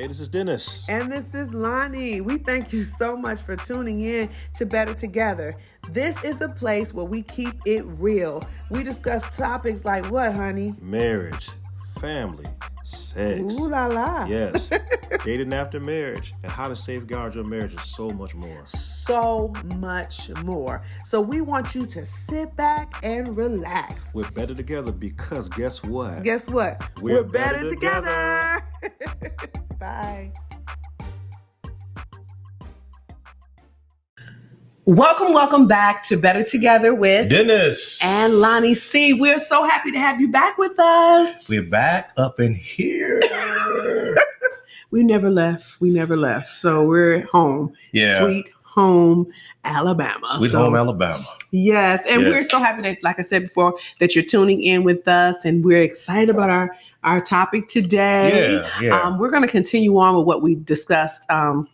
Hey, this is Dennis. And this is Lonnie. We thank you so much for tuning in to Better Together. This is a place where we keep it real. We discuss topics like what, honey? Marriage, family, sex. Ooh la la. Yes. Dating after marriage and how to safeguard your marriage and so much more. So much more. So we want you to sit back and relax. We're better together because guess what? Guess what? We're better, better together. Bye. Welcome, welcome back to Better Together with Dennis and Lonnie C. We're so happy to have you back with us. We're back up in here. We never left. We never left. So we're at home. Yeah. Sweet home Alabama. Sweet So- home Alabama. Yes, and we're so happy that, like I said before, that you're tuning in with us, and we're excited about our our topic today. Yeah, yeah. Um, we're going to continue on with what we discussed um,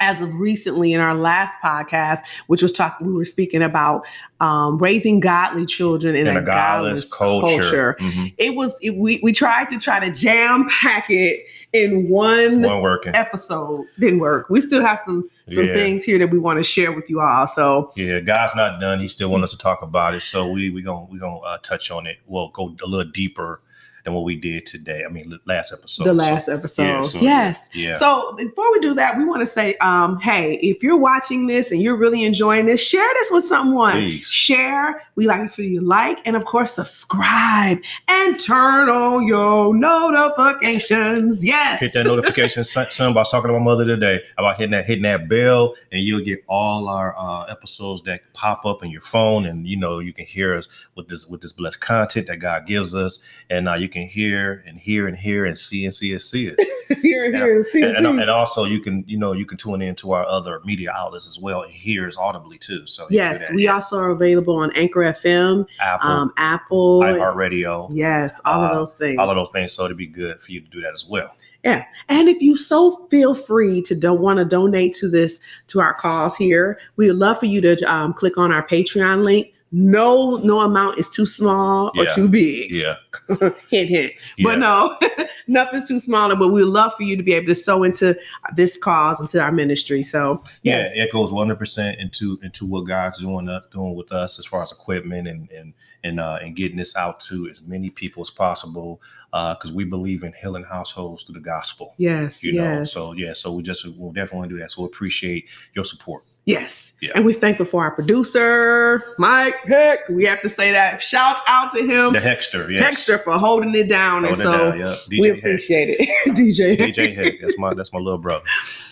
as of recently in our last podcast, which was talking. We were speaking about um, raising godly children in, In a, a godless culture. culture. Mhm. It was it, we we tried to try to jam pack it in one One working. episode. Didn't work. We still have some some Yeah. things here that we want to share with you all. So Yeah, God's not done. He still wants us to talk about it. So we we gonna we gonna uh, touch on it. We'll go a little deeper than what we did today. I mean, last episode. the So, last episode. yeah, so, yes. Yeah. So before we do that, we want to say, um, hey, if you're watching this and you're really enjoying this, share this with someone. Please. Share. We like for you to like and of course subscribe and turn on your notifications. Yes. Hit that notification. I was talking to my mother today about hitting that hitting that bell, and you'll get all our uh, episodes that pop up in your phone, and you know you can hear us with this with this blessed content that God gives us, and uh, you can hear and hear and hear and see and see and see it. here, here, see, and, and, see. and also you can you know you can tune in to our other media outlets as well and hear us audibly too. So can Yes, we also are available on Anchor FM, Apple, um, Apple. iHeartRadio, Yes, all of uh, those things. all of those things. So it'd be good for you to do that as well. Yeah, and if you so feel free to don't want to donate to this to our cause here, we would love for you to um, click on our Patreon link. No, no amount is too small or Yeah. too big. Yeah, Hint, hint. yeah. But no, nothing's too small. But we love for you to be able to sow into this cause, into our ministry. So yes. Yeah, it goes one hundred percent into into what God's doing uh, doing with us as far as equipment and and and uh, and getting this out to as many people as possible because we believe in healing households through the gospel. yes, You know, yes, so yeah, so we just we'll definitely do that. So we appreciate your support. Yes. Yeah. And we're thankful for our producer, Mike Heck. We have to say that. Shout out to him. The Hexter, yes, Hexter for holding it down. Hold and it so down, yeah. we DJ Heck. appreciate it. DJ. Heck. DJ Heck, that's my that's my little brother.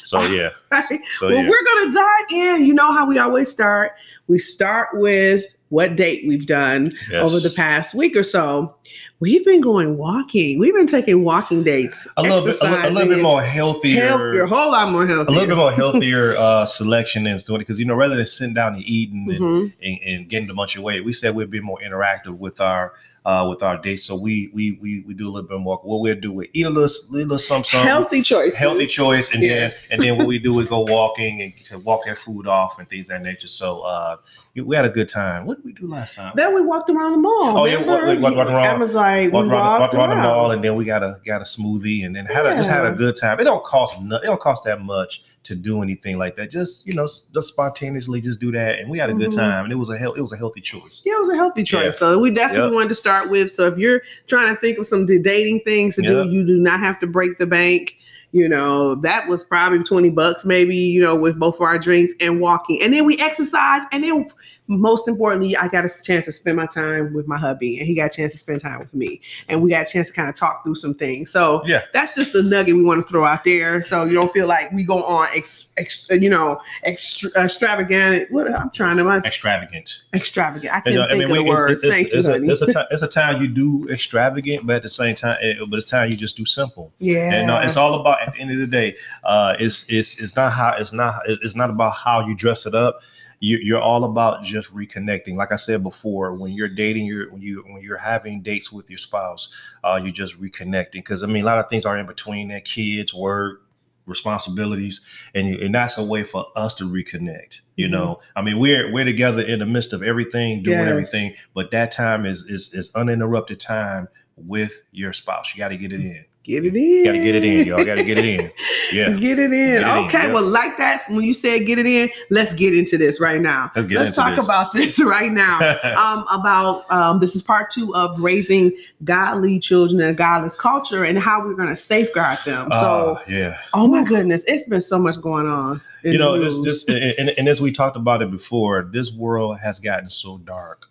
So yeah, Right. so well, yeah, we're gonna dive in. You know how we always start. We start with what date we've done Yes. over the past week or so. We've been going walking. We've been taking walking dates. a little bit a, a little bit more healthier. healthier, a whole lot more healthy. a little bit more healthier uh, selection and doing it because you know rather than sitting down and eating and, Mhm. and, and getting a bunch of weight, we said we'd be more interactive with our uh, with our dates. So we we we we do a little bit more. What we'll do we eat a little little something, something Healthy choice. healthy choice, and Yes. then and then what we do is go walking and to walk that food off and things of that nature. So uh, we had a good time. What did we do last time? Then we walked around the mall. Oh, yeah, remember? walk- walk- walk around- Emma's like, Walked we around, walked walked around the mall, and then we got a got a smoothie, and then had a, just had a good time. It don't cost no, it don't cost that much to do anything like that. Just you know, just spontaneously just do that, and we had a good Mhm. time, and it was a hel- it was a healthy choice. Yeah, it was a healthy choice. Yeah. So we that's what we wanted to start with. So if you're trying to think of some dating things to Yep. do, you do not have to break the bank. You know, that was probably 20 bucks, maybe, you know, with both of our drinks and walking. And then we exercise. And then most importantly, I got a chance to spend my time with my hubby and he got a chance to spend time with me. And we got a chance to kind of talk through some things. So Yeah. that's just the nugget we want to throw out there. So you don't feel like we go on, ex, ex, you know, extra, extravagant. What I'm trying to, Extravagant. extravagant. I can't think of the it's- words. it's, Thank it's, you, a, honey. it's, a time, it's a time you do extravagant, but at the same time, it, but it's time you just do simple. yeah. And uh, it's all about at the end of the day, uh, it's it's it's not how it's not it's not about how you dress it up. You, you're all about just reconnecting. Like I said before, when you're dating, you're when you when you're having dates with your spouse, uh, you're just reconnecting. Because I mean, a lot of things are in between that kids, work, responsibilities, and you, and that's a way for us to reconnect. You Mhm. know, I mean, we're we're together in the midst of everything, doing Yes. everything, but that time is is is uninterrupted time with your spouse. You got to get it in. Get it in. Gotta get it in, y'all. Gotta get it in. Yeah. Get it in. Get it in, okay. yeah. Well, like that, when you said get it in, let's get into this right now. Let's get let's talk this. about this right now. um, about um, this is part two of raising godly children in a godless culture and how we're going to safeguard them. So, Ah, yeah. oh my goodness, it's been so much going on. you know this, this and, and as we talked about it before this world has gotten so dark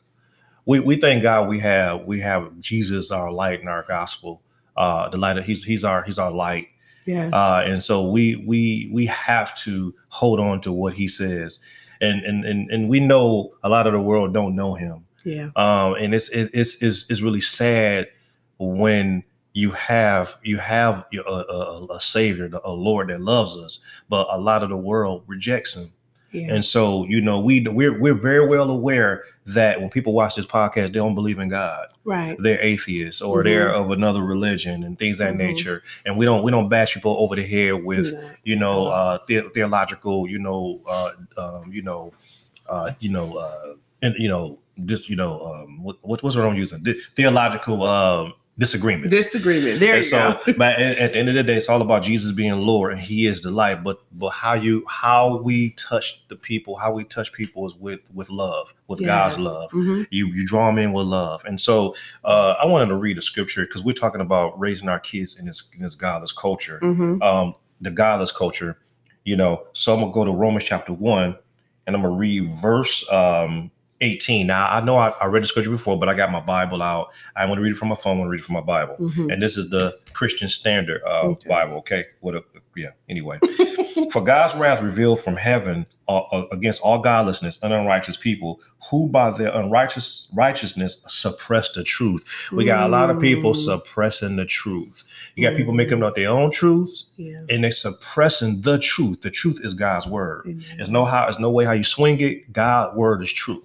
we we thank god we have we have jesus our light and our gospel uh the light of, he's he's our he's our light yes. uh and so we we we have to hold on to what he says and and and, and we know a lot of the world don't know him yeah. um and it's it's it's it's really sad when you have you have a, a, a savior a lord that loves us but a lot of the world rejects him Yeah. and so you know we we're we're very well aware that when people watch this podcast they don't believe in god right. they're atheists or they're of another religion and things of that Mhm. nature and we don't we don't bash people over the head with Yeah. you know uh the- theological you know uh um you know uh you know uh and you know just you know um what what- what's what i'm using The- theological um disagreements Disagreement. There and you so go. but at, the end of the day it's all about jesus being lord and he is the light but but how you how we touch the people how we touch people is with with love with god's Yes. love Mhm. you you draw them in with love and so uh i wanted to read a scripture because we're talking about raising our kids in this in this godless culture Mhm. um the godless culture you know so i'm gonna go to romans chapter 1 and i'm gonna read verse um 18 now i know i, I read the scripture before but i got my bible out. I want to read it from my phone i want to read it from my bible. Mhm. and this is the christian standard uh Okay. bible okay? What a, yeah anyway. For god's wrath revealed from heaven uh, uh, against all godlessness and unrighteous people who by their unrighteous righteousness suppress the truth. We got a lot of people Mm. suppressing the truth. You got people making up their own truths Yeah. and they suppressing the truth. The truth is god's word. Amen. there's no how there's no way how you swing it. God's word is true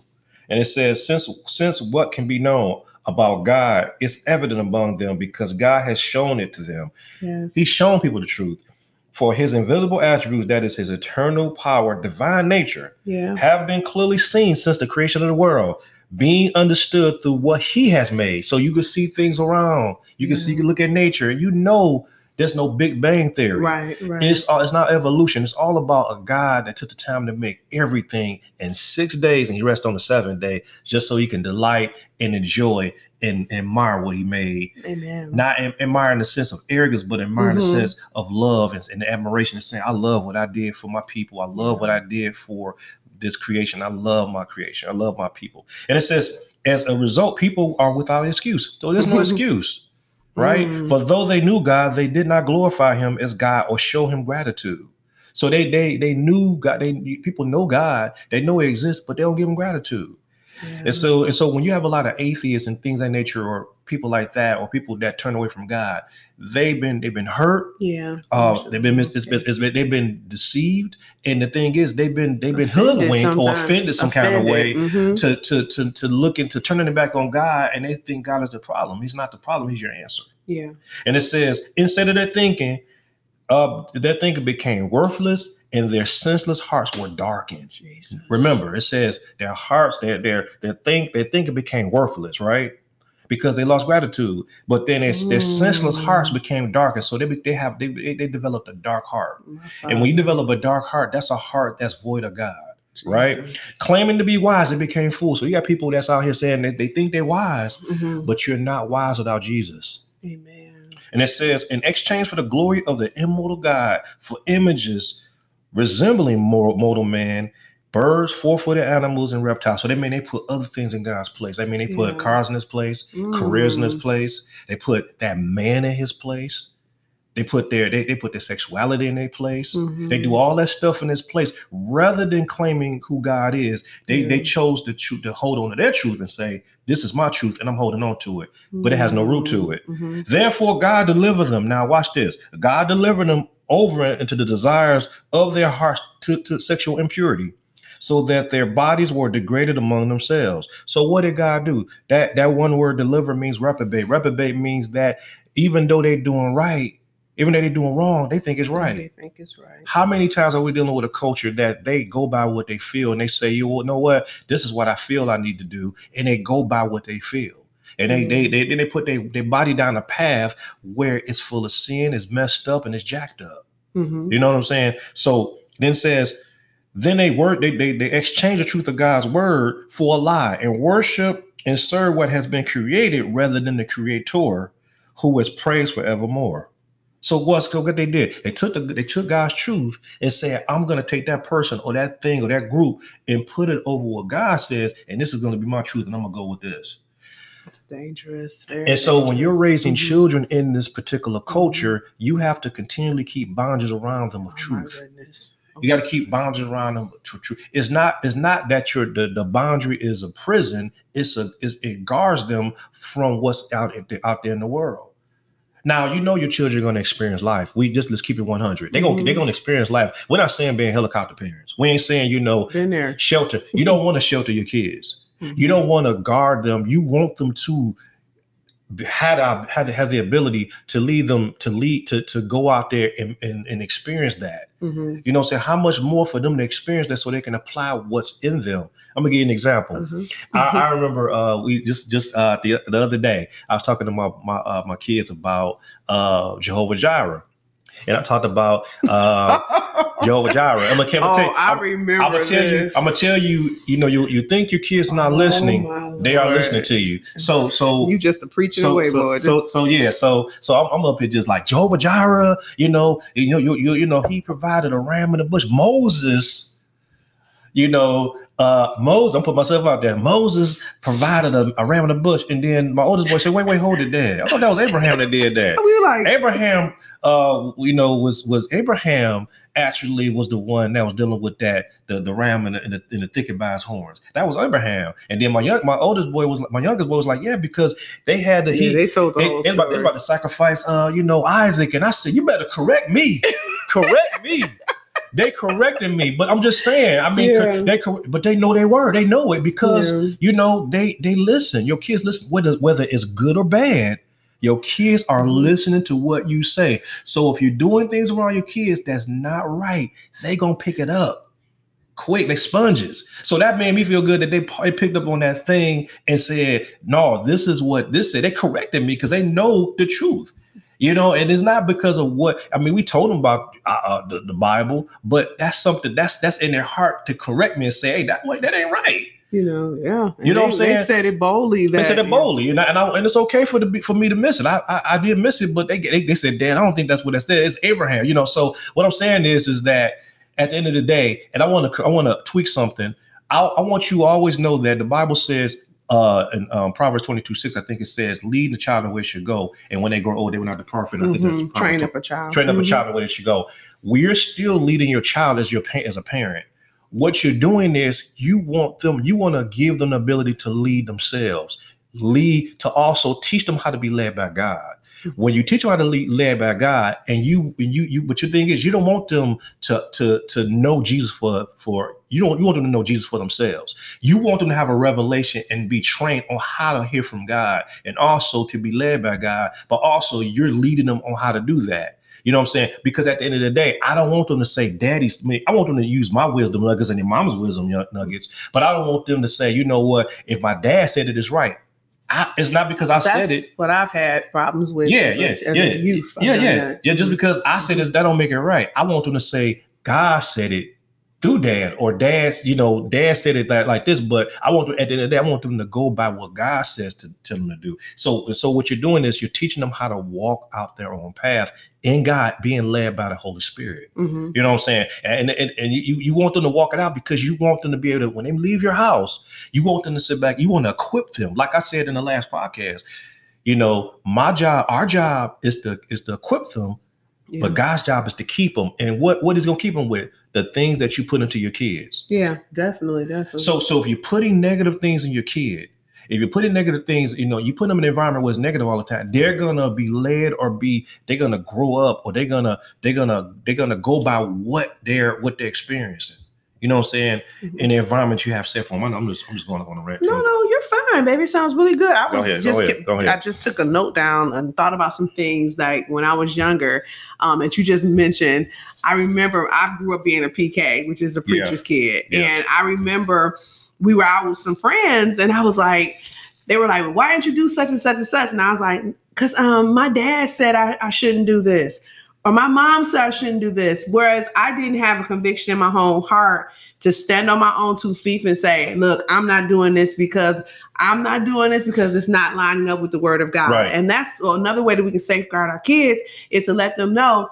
and it says since since what can be known about god is evident among them because god has shown it to them. Yes. he's shown people the truth. For his invisible attributes that is his eternal power divine nature yeah. have been clearly seen since the creation of the world being understood through what he has made. So you can see things around. You can see you can look at nature. You know there's no big bang theory Right. Right. it's all, it's not evolution. It's all about a God that took the time to make everything in six days, and he rested on the seventh day, just so he can delight and enjoy and admire what he made. Amen. Not admire in the sense of arrogance, but admire in the mm-hmm. sense of love and, and admiration. And saying, "I love what I did for my people. I love what I did for this creation. I love my creation. I love my people." And it says, as a result, people are without excuse. So there's no excuse right? Mm. For though they knew God, they did not glorify Him as God or show Him gratitude. So they they they knew God. They people know God. They know He exists, but they don't give Him gratitude. Yeah. And so and so when you have a lot of atheists and things that nature, or people like that, or people that turn away from God, they've been they've been hurt. yeah. Uh, they've been mis- it's been, it's been they've been deceived, and the thing is they've been they've been Offended hoodwinked or offended some kind of way Offended. Mhm. to to to to look into turning it back on God, and they think God is the problem. He's not the problem. He's your answer. Yeah. And it says, instead of their thinking, uh, their thinking became worthless and their senseless hearts were darkened. Jesus. Remember, it says their hearts, their their their think, their thinking became worthless, right? Because they lost gratitude. But then it's, their senseless hearts Mm. became darker, So they they have they, they developed a dark heart. And when you develop a dark heart, that's a heart that's void of God. right? Claiming to be wise, they became fools. So you got people that's out here saying that they think they're wise, Mhm. but you're not wise without Jesus. Amen. And it says, in exchange for the glory of the immortal God, for images resembling mortal man, birds, four-footed animals, and reptiles. So they mean they put other things in God's place. I mean they put Yeah. cars in his place, careers in his Mm. place. They put that man in his place. They put their they, they put their sexuality in their place. Mhm. They do all that stuff in his place rather than claiming who God is. They they chose to choose to hold on to their truth and say, "This is my truth, and I'm holding on to it." but it has no root to it. Mhm. Therefore, God delivered them. Now, watch this. God delivered them over into the desires of their hearts to, to sexual impurity, so that their bodies were degraded among themselves. So, what did God do? That that one word deliver means reprobate. Reprobate means that even though they're doing right, even though they're doing wrong, they think it's right. They think it's right. How many times are we dealing with a culture that they go by what they feel and they say, you know what, this is what I feel I need to do, and they go by what they feel. And they, they, they then they put their, their body down a path where it's full of sin, it's messed up, and it's jacked up. Mhm. You know what I'm saying? So then says, then they word they, they they exchange the truth of God's word for a lie and worship and serve what has been created rather than the creator who is praised forevermore. So what's what they did? They took the they took God's truth and said, I'm gonna take that person or that thing or that group and put it over what God says, and this is gonna be my truth, and I'm gonna go with this. It's dangerous. very And so when you're dangerous. raising Mhm. children in this particular culture, you have to continually keep boundaries around them of Oh, truth. You got to keep boundaries around them. It's not. It's not that your the, the boundary is a prison. It's a. It's, it guards them from what's out at the, out there in the world. Now you know your children are going to experience life. We just let's keep it one hundred. They're gonna Mhm. they're gonna experience life. We're not saying being helicopter parents. We ain't saying you know Been there. shelter. You don't want to shelter your kids. Mhm. You don't want to guard them. You want them to had had to have the ability to lead them to lead to to go out there and, and, and experience that. Mhm. You know, say how much more for them to experience that so they can apply what's in them. I'm gonna give you an example. Mhm. I, I remember uh, we just just uh, the the other day I was talking to my my uh, my kids about uh, Jehovah Jireh, and I talked about uh, Jehovah Jireh. I'm gonna, oh, tell you, I I'm, remember I'm gonna tell you. I'm gonna tell you. You know, you you think your kids not listening, Oh, they are listening to you. So so you just a preaching so, away, so, boy. so, so yeah, so so I'm, I'm up here just like Jehovah Jireh, you know, you know, you, you, you know, he provided a ram in the bush. Moses, you know, uh Moses, I'm putting myself out there. Moses provided a, a ram in the bush, and then my oldest boy said, Wait, wait, hold it there. I thought that was Abraham that did that. we like, Abraham, uh, you know, was was Abraham actually was the one that was dealing with that the the ram in the, in the, in the thicket by his horns. That was Abraham. And then my young my oldest boy was my youngest boy was like, yeah, because they had the yeah, he they told the they, whole they, about, they about to sacrifice uh you know Isaac, and I said, you better correct me, correct me. They corrected me, but I'm just saying. I mean, Yeah. they but they know they were. They know it because Yeah. you know they they listen. Your kids listen whether whether it's good or bad. Your kids are Mhm. listening to what you say. So if you're doing things around your kids that's not right, they gonna pick it up quick. They sponges. So that made me feel good that they, they picked up on that thing and said, "No, this is what this said." They corrected me because they know the truth. You know, and it's not because of what I mean. We told them about uh, uh, the, the Bible, but that's something that's that's in their heart to correct me and say, "Hey, that way that ain't right." you know, yeah. You know what I'm saying? They said it boldly. That, They said it boldly, and I, and, I, and it's okay for the for me to miss it. I, I I did miss it, but they, they they said, "Dad, I don't think that's what it said. It's Abraham." You know. So what I'm saying is, is that at the end of the day, and I want to I want to tweak something. I, I want you to always know that the Bible says. Uh, in um, Proverbs 22 6, I think it says, lead the child in the way it should go. And when they grow old, they will not depart from it. I think that's Mhm. Proverbs Train up a child. train up a Mhm. child the way they should go. We're still leading your child as your as a parent. What you're doing is you want them, you want to give them the ability to lead themselves, lead to also teach them how to be led by God. When you teach them how to lead led by God, and you you you, but your thing is you don't want them to to to know Jesus for for you don't you want them to know Jesus for themselves. You want them to have a revelation and be trained on how to hear from God, and also to be led by God. But also you're leading them on how to do that. You know what I'm saying? Because at the end of the day, I don't want them to say, "Daddy's." I, mean, I want them to use my wisdom nuggets and their mama's wisdom nuggets. But I don't want them to say, "You know what? If my dad said it is right." I, it's not because I That's said it. what I've had problems with. Yeah, as yeah, as yeah, a youth. Yeah, yeah, that. yeah. Just mm-hmm. because I said this, that don't make it right. I want them to say God said it through dad, or dad's, you know, dad said it that like this. But I want them at the end of the day, I want them to go by what God says to tell them to do. So, so what you're doing is you're teaching them how to walk out their own path in God, being led by the Holy Spirit. Mhm. You know what I'm saying? And and, and you, you want them to walk it out because you want them to be able to, when they leave your house, you want them to sit back, you want to equip them. Like I said in the last podcast, you know, my job, our job is to is to equip them, Yeah. but God's job is to keep them. And what what is gonna keep them with? The things that you put into your kids. yeah, definitely, definitely. So so if you're putting negative things in your kid, if you're putting negative things, you know, you put them in an environment where it's negative all the time, they're gonna be led or be they're gonna grow up or they're gonna they're gonna they're gonna go by what they're what they're experiencing. You know what I'm saying? Mhm. In the environment you have set for them. I'm just I'm just going on a rant. No, no, you're fine, baby. It sounds really good. I was ahead, just ahead. I just took a note down and thought about some things like when I was younger, um, that you just mentioned. I remember I grew up being a PK, which is a Yeah. preacher's kid, Yeah. and I remember we were out with some friends, and I was like. they were like, "Why didn't you do such and such and such?" And I was like, "Cause um, my dad said I, I shouldn't do this." Or my mom said I shouldn't do this. Whereas I didn't have a conviction in my own heart to stand on my own two feet and say, look, I'm not doing this because I'm not doing this because it's not lining up with the word of God. Right. And that's another way that we can safeguard our kids is to let them know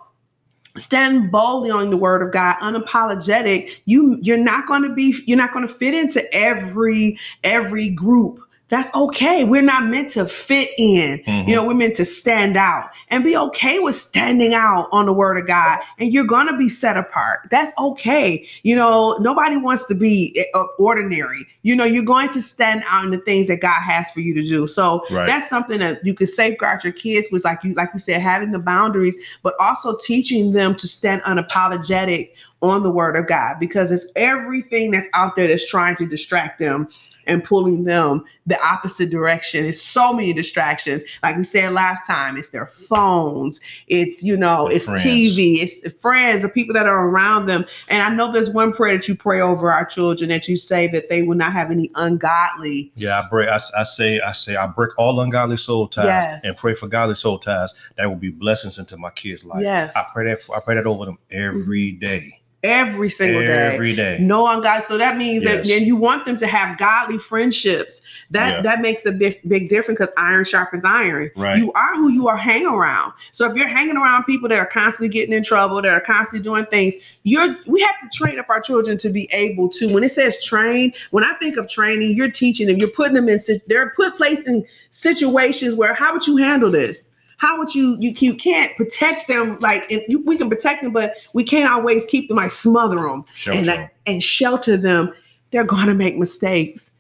stand boldly on the word of god unapologetic you you're not going to be you're not going to fit into every every group that's okay. We're not meant to fit in. Mhm. You know, we're meant to stand out and be okay with standing out on the word of God. And you're going to be set apart. That's okay. You know, nobody wants to be uh, ordinary. You know, you're going to stand out in the things that God has for you to do. So Right. that's something that you can safeguard your kids with, like you, like you said, having the boundaries, but also teaching them to stand unapologetic on the word of God because it's everything that's out there that's trying to distract them and pulling them the opposite direction. It's so many distractions. Like we said last time, it's their phones, it's you know, it's friends. TV, it's friends or people that are around them. And I know there's one prayer that you pray over our children that you say that they will not have any ungodly. Yeah, I break. I, I say, I say, I break all ungodly soul ties Yes. and pray for godly soul ties that will be blessings into my kids' life. Yes. I pray that. I pray that over them every mm-hmm. day, Every single day. every day. No ungodly. So that means that and you want them to have godly friendships. That Yeah. that makes a big big difference because iron sharpens iron. Right. You are who you are hanging around. So if you're hanging around people that are constantly getting in trouble, that are constantly doing things, you're we have to train up our children to be able to. When it says train, when I think of training, you're teaching them, you're putting them in they're put placed in situations where how would you handle this? How would you you, you can't protect them like and you, we can protect them, but we can't always keep them like smother them Shelter and like, and shelter them. They're going to make mistakes.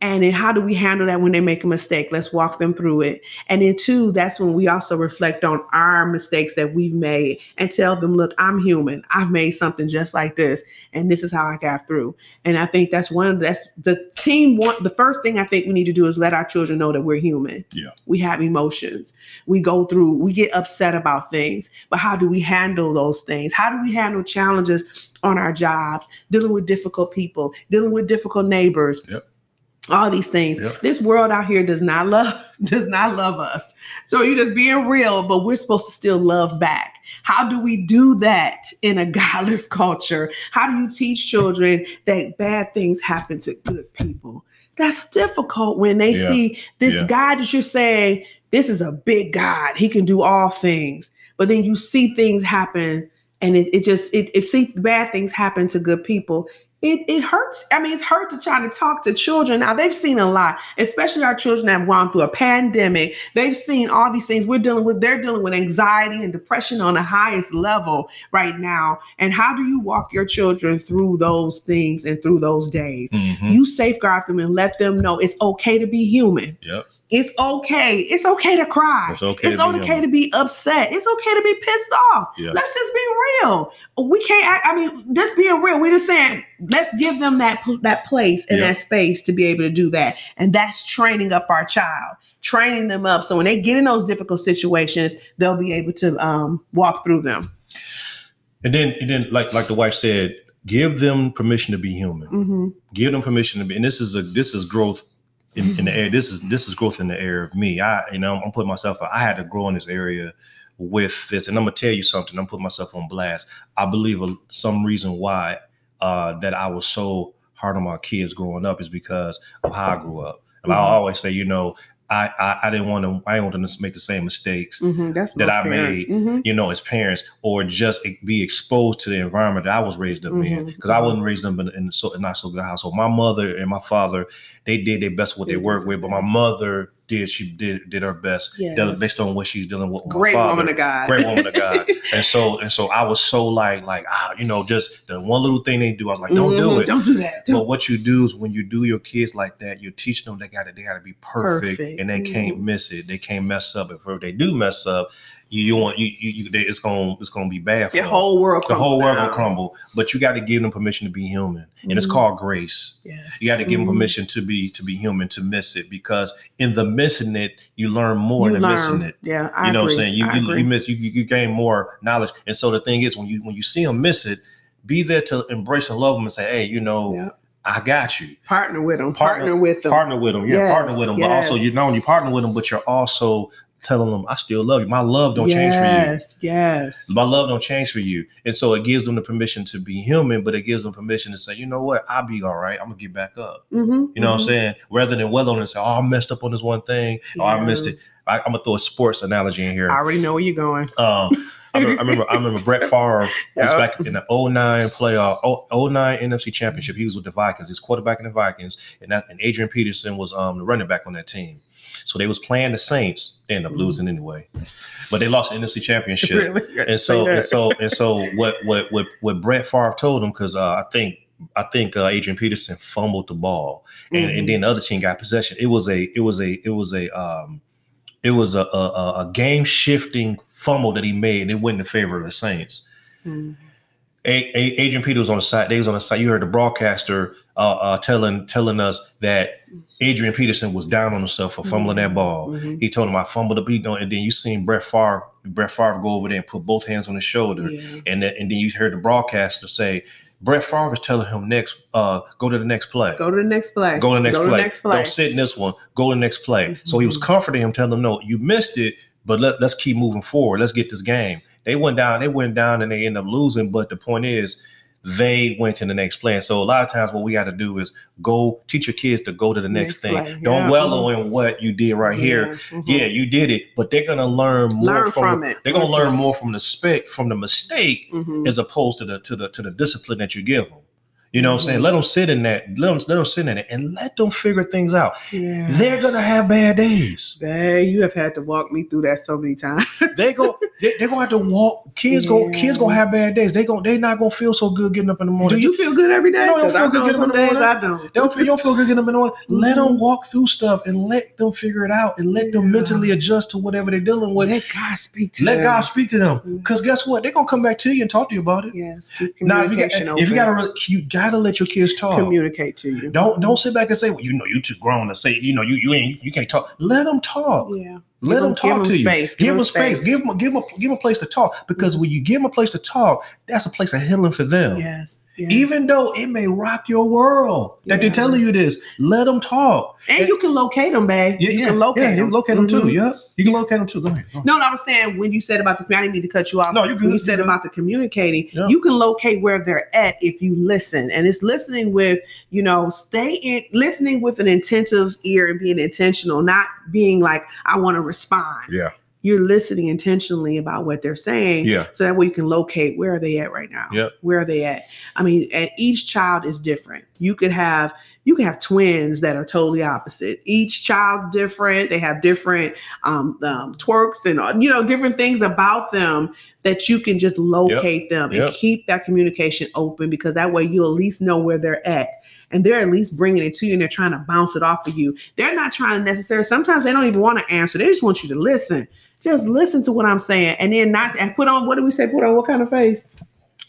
And then how do we handle that when they make a mistake? Let's walk them through it. And then two, that's when we also reflect on our mistakes that we've made and tell them, look, I'm human. I've made something just like this, and this is how I got through. And I think that's one of that's the team want the first thing I think we need to do is let our children know that we're human. Yeah. We have emotions. We go through, we get upset about things, but how do we handle those things? How do we handle challenges on our jobs, dealing with difficult people, dealing with difficult neighbors? Yep. All these things. Yep. This world out here does not love does not love us. So you're just being real, but we're supposed to still love back. How do we do that in a godless culture? How do you teach children that bad things happen to good people? That's difficult when they Yeah. see this Yeah. God that you're saying, this is a big God. He can do all things. But then you see things happen and it, it just it if see bad things happen to good people it, it hurts i mean it's hurt to try to talk to children now they've seen a lot especially our children that have gone through a pandemic they've seen all these things we're dealing with they're dealing with anxiety and depression on the highest level right now and how do you walk your children through those things and through those days Mhm. you safeguard them and let them know it's okay to be human Yep. it's okay it's okay to cry It's okay. it's to be okay to be upset. It's okay to be pissed off. Yeah. Let's just be real. We can't. act- I mean, just being real. We're just saying, let's give them that that place and Yeah. that space to be able to do that. And that's training up our child, training them up. So when they get in those difficult situations, they'll be able to um, walk through them. And then, and then, like like the wife said, give them permission to be human. hmm Give them permission to be. And this is a this is growth in, in the air. This is this is growth in the air of me. I you know I'm putting myself. I had to grow in this area with this, and I'm gonna tell you something. I'm putting myself on blast. I believe a, some reason why uh, that I was so hard on my kids growing up is because of how I grew up. And I Mhm. always say, you know, I I, I didn't want to. I didn't want them to make the same mistakes hmm That's That I parents. made. Mhm. you know, as parents, or just be exposed to the environment that I was raised up in. Mhm. Because I wasn't raised up in, in so in not so good household. My mother and my father, they did their best with what They worked with, but my mother did she did did her best Yes. based on what she's dealing with. Great father. woman of God. Great woman of God. and so and so I was so like like ah you know just the one little thing they do I was like don't do Mhm. it. Don't do that. But Don't. what you do is when you do your kids like that, you're teaching them they got to they got to be perfect, Perfect. and they can't Mhm. miss it. They can't mess up. If they do mess up, you you want you you, it's gonna it's gonna be bad for them. whole world. the whole world crumbles will down. crumble. But you got to give them permission to be human, and it's Mhm. called grace. Yes. You got to give them Mhm. permission to be to be human to miss it because in the missing it you learn more You than learn. missing it. Yeah, I You know agree. what I'm saying? You, I you, agree. you miss you, you gain more knowledge. And so the thing is when you when you see them miss it, be there to embrace and love them and say, hey, you know, Yeah. I got you. Partner with them. Partner- Partner, with them. Partner with them, yeah, Yes, partner with them. But also, you know, you partner with them, but you're also telling them, "I still love you. My love don't change for you." yes, yes. My love don't change for you. And so it gives them the permission to be human, but it gives them permission to say, you know what, I'll be all right. I'm gonna get back up. Mm-hmm, You know what I'm saying? Rather than well on and say, oh, I messed up on this one thing. Oh, I missed it. I, I'm gonna throw a sports analogy in here. I already know where you're going. Um, I, remember, I remember I remember Brett Favre was Yeah. back in the 09 playoff, oh, 09 NFC championship. He was with the Vikings. He's quarterback in the Vikings, and that and Adrian Peterson was um the running back on that team. So they was playing the Saints. They ended up losing anyway. But they lost the NFC championship. Really? And so and so and so what what what what Brett Favre told him because uh, I think I think uh, Adrian Peterson fumbled the ball and, Mhm. and then the other team got possession. It was a it was a it was a um it was a a, a- game shifting fumble that he made and it went in favor of the Saints. Mhm. A- A- Adrian Peter was on the side. They was on the side. You heard the broadcaster uh, uh, telling telling us that Adrian Peterson was down on himself for fumbling that ball. Mhm. He told him I fumbled the beat, and then you seen Brett Favre Brett Favre go over there and put both hands on his shoulder, Yeah. and then, and then you heard the broadcaster say Brett Favre is telling him next uh, go to the next play. Go to the next play. Go to the next Go play. To the next play. Don't sit in this one. Go to the next play. So he was Mhm. comforting him, telling him, "No, you missed it, but let, let's keep moving forward. Let's get this game." They went down. They went down, and they end up losing. But the point is, they went to the next plan. So a lot of times, what we got to do is go teach your kids to go to the next, Next thing. play. Don't Yeah. wallow in what you did right here. Mhm. Yeah, you did it, but they're gonna learn more Learn from, from it. They're gonna Mhm. learn more from the spec from the mistake Mhm. as opposed to the to the to the discipline that you give them. You know what I'm saying? Let them sit in that. Let them let them sit in it and let them figure things out. Yeah. They're gonna have bad days. Babe, you have had to walk me through that so many times. They go. They, they're gonna have to walk. Kids go. Kids gonna have bad days. They go. They not gonna feel so good getting up in the morning. Do you feel good every day? No, I don't feel good know getting some up in the days morning. I don't. They don't feel, you don't feel good getting up in the morning. Let them mm-hmm. walk through stuff and let them figure it out and let them mentally adjust to whatever they're dealing with. Let God speak to Let them. God speak to them. Mm-hmm. Because guess what? They're gonna come back to you and talk to you about it. Yes. Now, if you, got, if you open. really- you gotta let your kids talk. communicate to you. Don't don't sit back and say, "Well, you know, you too grown to say, you know, you you ain't you can't talk." Let them talk. Yeah. Let them 'em- talk to 'em you. space. Give Give 'em them space. space. Give them give them give them a place to talk. Because mm-hmm. when you give them a place to talk, that's a place of healing for them. Yes. Even though it may rock your world that they're telling you this, let them talk. and you can locate them, babe. Yeah, you yeah, can locate yeah, them. You locate them too. Mhm. Yeah, you can locate them too. Go ahead. Go ahead. No, no, I was saying when you said about the I didn't mean to cut you off. No, you good. When you said about the communicating, Yeah. you can locate where they're at if you listen. And it's listening with, you know, stay in listening with an attentive ear and being intentional, not being like, I want to respond. Yeah, You're listening intentionally about what they're saying. Yeah. So that way you can locate where are they at right now? Yep. Where are they at? I mean, and each child is different. You could have you can have twins that are totally opposite. Each child's different. They have different um, um, twerks and uh, you know different things about them that you can just locate them and Yep. keep that communication open because that way you at least know where they're at and they're at least bringing it to you and they're trying to bounce it off of you. They're not trying to necessarily. Sometimes they don't even want to answer. They just want you to listen. Just listen to what I'm saying and then not and put on what do we say? Put on what kind of face?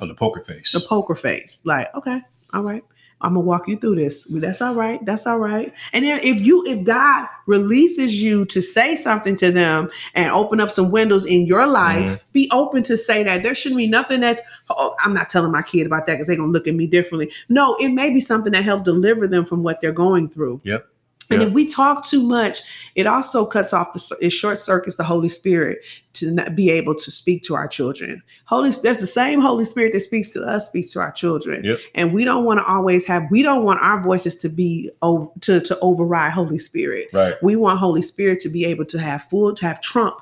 oh, the poker face. the poker face. Like, okay, all right. I'm gonna walk you through this. That's all right. That's all right. And then if you, if God releases you to say something to them and open up some windows in your life, Mhm. be open to say that. There shouldn't be nothing that's. Oh, I'm not telling my kid about that because they're gonna look at me differently. No, it may be something that help deliver them from what they're going through. Yep. And Yep. if we talk too much, it also cuts off the it short circuits the Holy Spirit to not be able to speak to our children. Holy, there's the same Holy Spirit that speaks to us, speaks to our children, Yep. and we don't want to always have. We don't want our voices to be to to override Holy Spirit. right. We want Holy Spirit to be able to have full to have Trump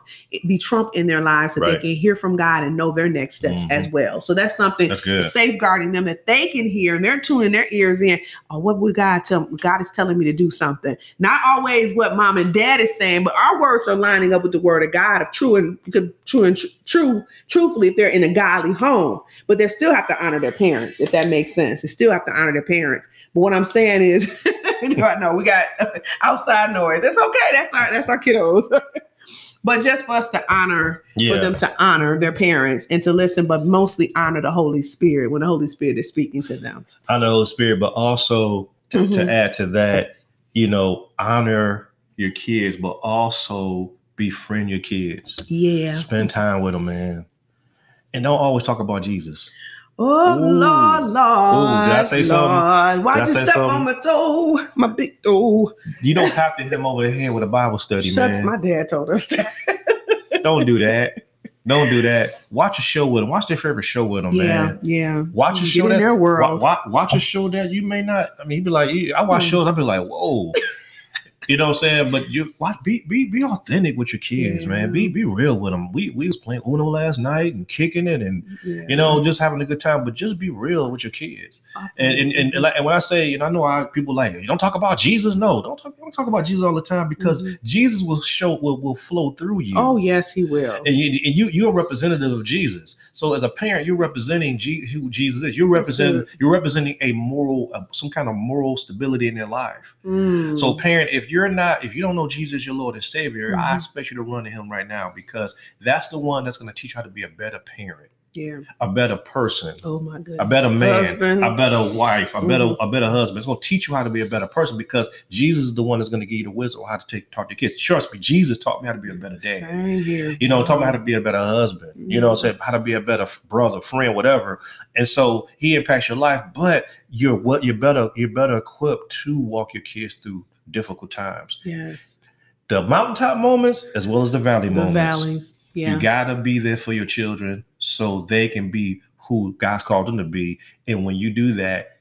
be Trump in their lives so they can hear from God and know their next steps Mhm. as well. So that's something That's safeguarding them that they can hear and they're tuning their ears in. Oh, what would God tell me? God is telling me to do something. Not always what mom and dad is saying, but our words are lining up with the word of God of true and true and tr- true, truthfully, if they're in a godly home. But they still have to honor their parents, if that makes sense. They still have to honor their parents. But what I'm saying is, you know, I know we got outside noise. It's okay. That's our that's our kiddos. but just for us to honor Yeah. for them to honor their parents and to listen, but mostly honor the Holy Spirit when the Holy Spirit is speaking to them. honor the Holy Spirit, but also to, Mhm. to add to that, you know, honor your kids, but also befriend your kids. Yeah. Spend time with them, man. And don't always talk about Jesus. Oh Ooh. Lord, Lord, Ooh, did I say Lord, something? why'd you step on my toe, my big toe? You don't have to hit him over the head with a Bible study, Shucks, man. my dad told us that. Don't do that. Don't do that. Watch a show with them. Watch their favorite show with them, yeah, man. yeah. Watch a show in that their world. Watch, watch a show that you may not. I mean, he'd be like, I watch Hmm. shows. I'd be like, whoa. You know what I'm saying? But you watch, be be be authentic with your kids, man. Be be real with them. We we was playing Uno last night and kicking it and Yeah. you know just having a good time. But just be real with your kids. And and, and, and, and when I say, you know, I know I, people like you don't talk about Jesus. No, don't talk. Don't talk about Jesus all the time because Mhm. Jesus will show will will flow through you. oh yes, he will. And you, and you you're a representative of Jesus. So as a parent, you're representing G, who Jesus is. You're representing you're representing a moral, uh, some kind of moral stability in their life. Mm. So parent, if you're not, if you don't know Jesus, your Lord and Savior, I Mhm. expect you to run to Him right now because that's the one that's going to teach you how to be a better parent, yeah. a better person, Oh my goodness. a better man, Husband. a better wife, a better Mhm. a better husband. It's going to teach you how to be a better person because Jesus is the one that's going to give you the wisdom on how to take talk to your kids. Trust me, Jesus taught me how to be a better dad. Same here. You know, taught me how to be a better husband. You know, Mm-hmm. say how to be a better brother, friend, whatever. And so he impacts your life, but you're what you're better you're better equipped to walk your kids through difficult times. Yes. The mountaintop moments as well as the valley The moments. valleys. Yeah. You gotta be there for your children so they can be who God's called them to be. And when you do that,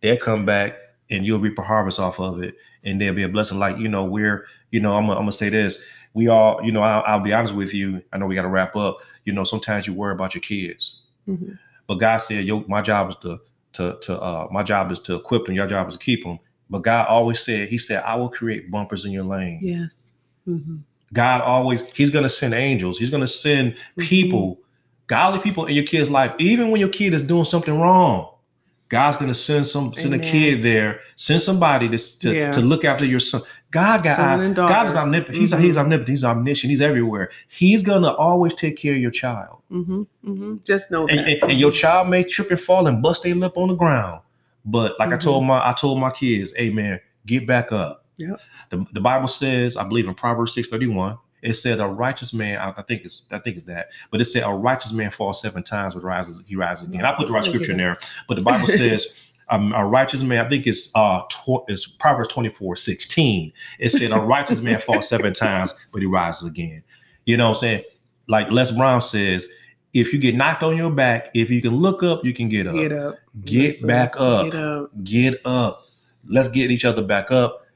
they'll come back and you'll reap a harvest off of it. And there'll be a blessing. Like, you know, we're, you know, I'm gonna say this. We all, you know, I'll, I'll be honest with you. I know we got to wrap up. You know, sometimes you worry about your kids, Mhm. but God said, "Yo, my job is to, to, to, uh, my job is to equip them. Your job is to keep them." But God always said, He said, "I will create bumpers in your lane." Yes. hmm God always, He's going to send angels. He's going to send Mm-hmm. people, godly people in your kid's life, even when your kid is doing something wrong. God's going to send some, send a kid there, send somebody to, to, Yeah. to look after your son. God, got, Son God is omnipotent. He's, Mhm. he's omnipotent. He's omniscient. He's everywhere. He's going to always take care of your child. Mm-hmm. Mm-hmm. Just know And, that. and, and your child may trip and fall and bust their lip on the ground. But like I Mhm. told my I told my kids, hey man, get back up. Yep. The, the Bible says, I believe in Proverbs 631, it said a righteous man, I, think it's I think it's that, but it said a righteous man falls seven times but rises, he rises again. I put the right scripture in there, but the Bible says um, a righteous man, I think it's uh tw- it's Proverbs 24, 16. It said a righteous man falls seven times, but he rises again. You know what I'm saying? Like Les Brown says, if you get knocked on your back, if you can look up, you can get up. Get up. Get Listen, back up. Get up. Get up. Let's get each other back up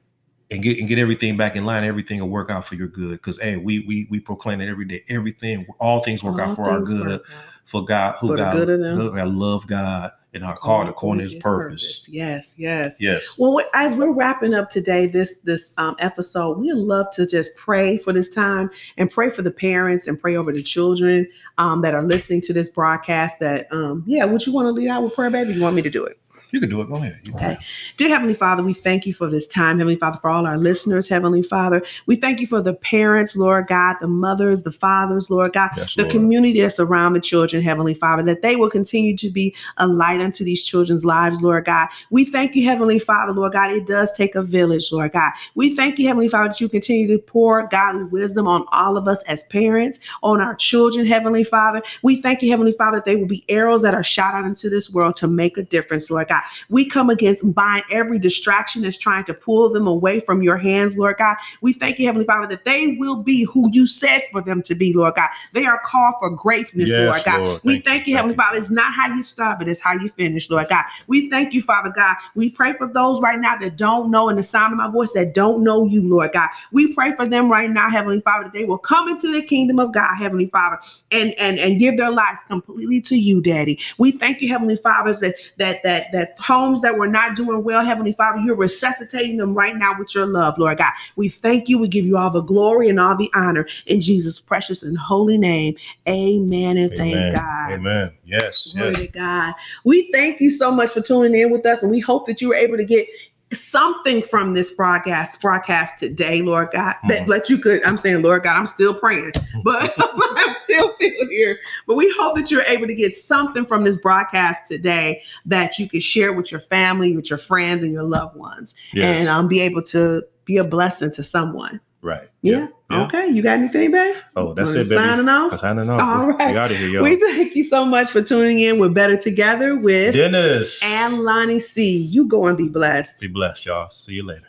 and get and get everything back in line. Everything will work out for your good. Because hey, we we we proclaim it every day. Everything, all things work All out for our good. For God, who For God, good who God love God and our called according to His purpose. Yes, yes. Yes. Well, as we're wrapping up today, this this um, episode, we'd love to just pray for this time and pray for the parents and pray over the children um, that are listening to this broadcast. That um, yeah, would you want to lead out with prayer, baby? You want me to do it? You can do it. Go ahead. Okay. Dear Heavenly Father, we thank you for this time, Heavenly Father, for all our listeners, Heavenly Father. We thank you for the parents, Lord God, the mothers, the fathers, Lord God, Yes, the Lord. community that's around the children, Heavenly Father, that they will continue to be a light unto these children's lives, Lord God. We thank you, Heavenly Father, Lord God. It does take a village, Lord God. We thank you, Heavenly Father, that you continue to pour godly wisdom on all of us as parents, on our children, Heavenly Father. We thank you, Heavenly Father, that they will be arrows that are shot out into this world to make a difference, Lord God. We come against bind every distraction that's trying to pull them away from your hands, Lord God. We thank you, Heavenly Father, that they will be who you said for them to be, Lord God. They are called for greatness, Yes, Lord God. Lord. We Thank thank you, you, Heavenly. Father. It's not how you start, but it's how you finish, Lord God. We thank you, Father God. We pray for those right now that don't know, in the sound of my voice, that don't know you, Lord God. We pray for them right now, Heavenly Father, that they will come into the kingdom of God, Heavenly Father, and and and give their lives completely to you, Daddy. We thank you, Heavenly Father, that that that that homes that were not doing well, Heavenly Father, you're resuscitating them right now with your love, Lord God. We thank you. We give you all the glory and all the honor in Jesus' precious and holy name. Amen and thank Amen. God. Amen. Yes. Glory Yes. to God. We thank you so much for tuning in with us, and we hope that you were able to get something from this broadcast broadcast today, Lord God. That, Mhm. that you could. I'm saying, Lord God, I'm still praying, but I'm still feeling here. But we hope that you're able to get something from this broadcast today that you could share with your family, with your friends, and your loved ones, Yes. and um, be able to be a blessing to someone. Right. Yeah. Okay. You got anything, babe? Oh, that's Wanna it, baby. Signing off. I'm signing off. All We- out of here, y'all. We thank you so much for tuning in. We're better together with Dennis. and Lonnie C. You go and be blessed. Be blessed, y'all. See you later.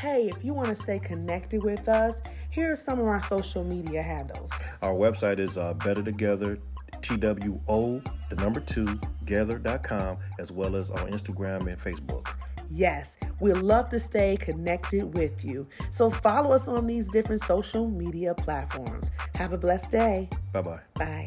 Hey, if you want to stay connected with us, here are some of our social media handles. Our website is uh, Better Together, TWO, the number two, together.com, as well as on Instagram and Facebook. Yes, we'd love to stay connected with you. So follow us on these different social media platforms. Have a blessed day. Bye bye. Bye.